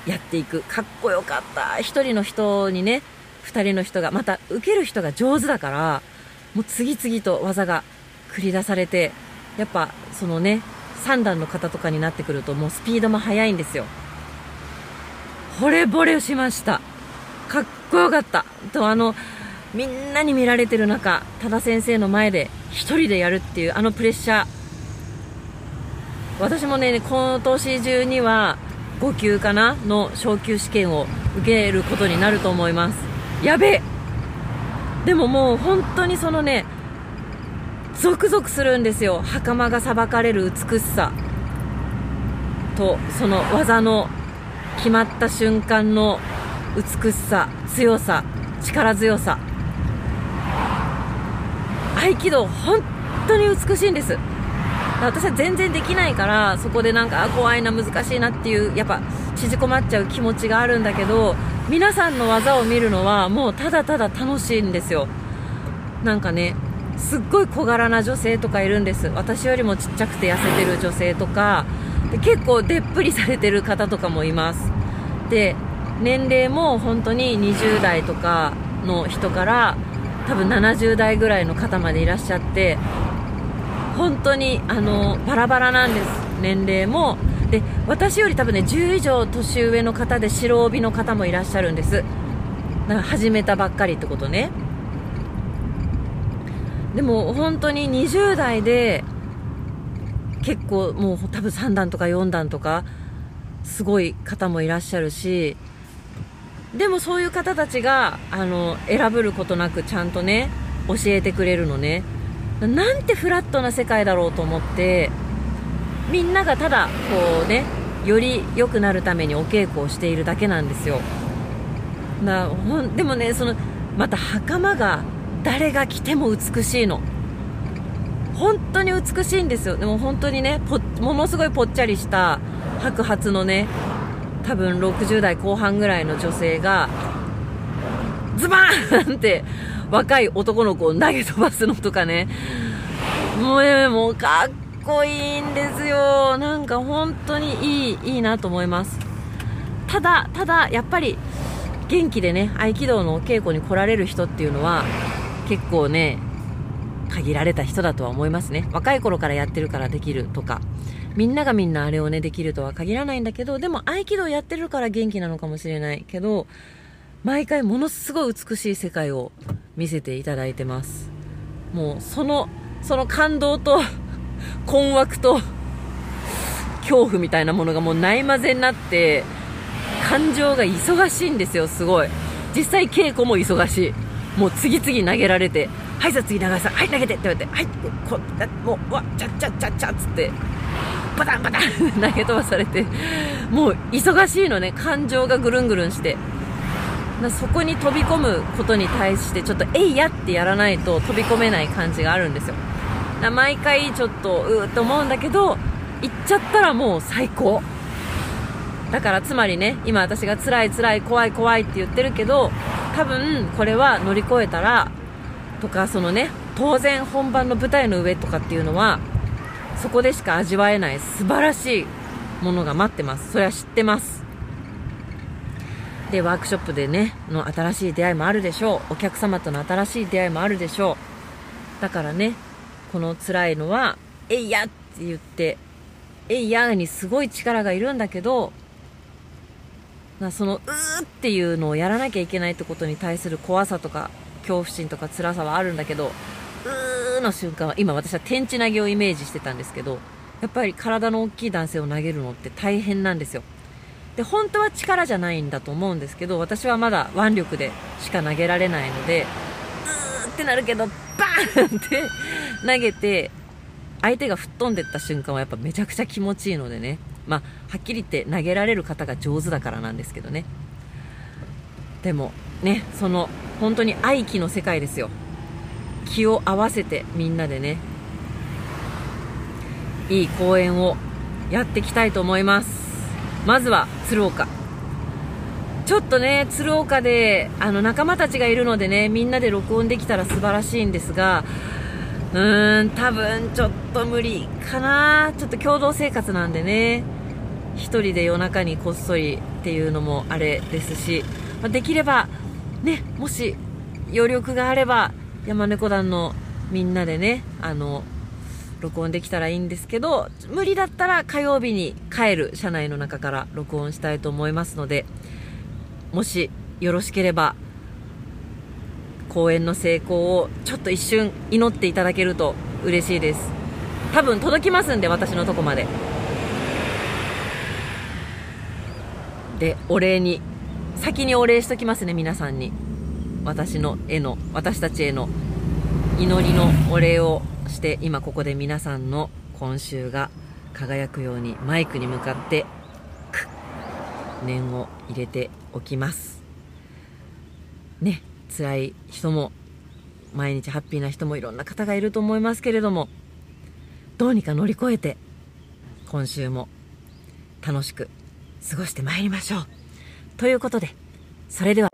うやっていく。かっこよかった。1人の人にね2人の人がまた受ける人が上手だからもう次々と技が繰り出されてやっぱそのね3段の方とかになってくるともうスピードも速いんですよ。惚れ惚れしました。かっこよかった。とあのみんなに見られてる中多田先生の前で1人でやるっていうあのプレッシャー。私もね今年中には5級かな？の昇級試験を受けることになると思います。やべえ！でももう本当にそのねゾクゾクするんですよ。袴がさばかれる美しさ。とその技の決まった瞬間の美しさ強さ力強さ。合気道本当に美しいんです。私は全然できないからそこでなんか怖いな難しいなっていうやっぱ縮こまっちゃう気持ちがあるんだけど皆さんの技を見るのはもうただただ楽しいんですよ。なんかねすっごい小柄な女性とかいるんです。私よりもちっちゃくて痩せてる女性とかで結構でっぷりされてる方とかもいます。で年齢も本当に20代とかの人から多分70代ぐらいの方までいらっしゃって本当にあのバラバラなんです年齢も。で私より多分ね10以上年上の方で白帯の方もいらっしゃるんです。だから始めたばっかりってことね。でも本当に20代で結構もう多分3段とか4段とかすごい方もいらっしゃるしでもそういう方たちがあの選ぶることなくちゃんとね教えてくれるのね。なんてフラットな世界だろうと思ってみんながただこうねより良くなるためにお稽古をしているだけなんですよ。だほんでもねそのまた袴が誰が着ても美しいの。本当に美しいんですよ。でも本当にねものすごいぽっちゃりした白髪のね多分60代後半ぐらいの女性がズバーンって若い男の子を投げ飛ばすのとかね。もうねもうかっこいいんですよ。なんか本当にいいいいなと思います。ただただやっぱり元気でね合気道の稽古に来られる人っていうのは結構ね限られた人だとは思いますね。若い頃からやってるからできるとか。みんながみんなあれをねできるとは限らないんだけどでも合気道やってるから元気なのかもしれないけど毎回ものすごい美しい世界を見せていただいてます。もうそのその感動と 困惑と恐怖みたいなものがもうないまぜになって感情が忙しいんですよすごい。実際稽古も忙しい。もう次々投げられてはいさ次長井さんはい投げてって言われてはいこもうわちゃっちゃっちゃっちゃっつってバタンバタン 投げ飛ばされてもう忙しいのね感情がぐるんぐるんしてそこに飛び込むことに対してちょっとえいやってやらないと飛び込めない感じがあるんですよ。毎回ちょっとうーっと思うんだけど行っちゃったらもう最高。だからつまりね今私が辛い辛い怖い怖いって言ってるけど多分これは乗り越えたらとかそのね当然本番の舞台の上とかっていうのはそこでしか味わえない素晴らしいものが待ってますそれは知ってますでワークショップでねの新しい出会いもあるでしょうお客様との新しい出会いもあるでしょうだからねこの辛いのは「えいや!」って言って「えいや!」にすごい力がいるんだけどなその「うー」っていうのをやらなきゃいけないってことに対する怖さとか恐怖心とか辛さはあるんだけど「うー」の瞬間は今私は天地投げをイメージしてたんですけどやっぱり体の大きい男性を投げるのって大変なんですよ。で本当は力じゃないんだと思うんですけど私はまだ腕力でしか投げられないのでうーってなるけどバーンって投げて相手が吹っ飛んでった瞬間はやっぱめちゃくちゃ気持ちいいのでね。まあはっきり言って投げられる方が上手だからなんですけどね。でもねその本当に愛機の世界ですよ。気を合わせてみんなでねいい公演をやっていきたいと思います。まずは鶴岡。ちょっとね鶴岡であの仲間たちがいるのでねみんなで録音できたら素晴らしいんですがうーん多分ちょっと無理かな。ちょっと共同生活なんでね。1人で夜中にこっそりっていうのもあれですし、まできればねもし余力があれば山猫団のみんなでねあの録音できたらいいんですけど、無理だったら火曜日に帰る車内の中から録音したいと思いますので、もしよろしければ、公演の成功をちょっと一瞬祈っていただけると嬉しいです。多分届きますんで、私のとこまで。で、お礼に、先にお礼しときますね、皆さんに。私の絵の、私たちへの祈りのお礼をして今ここで皆さんの今週が輝くようにマイクに向かって念を入れておきますね辛い人も毎日ハッピーな人もいろんな方がいると思いますけれども、どうにか乗り越えて、今週も楽しく過ごしてまいりましょう。ということで、それでは、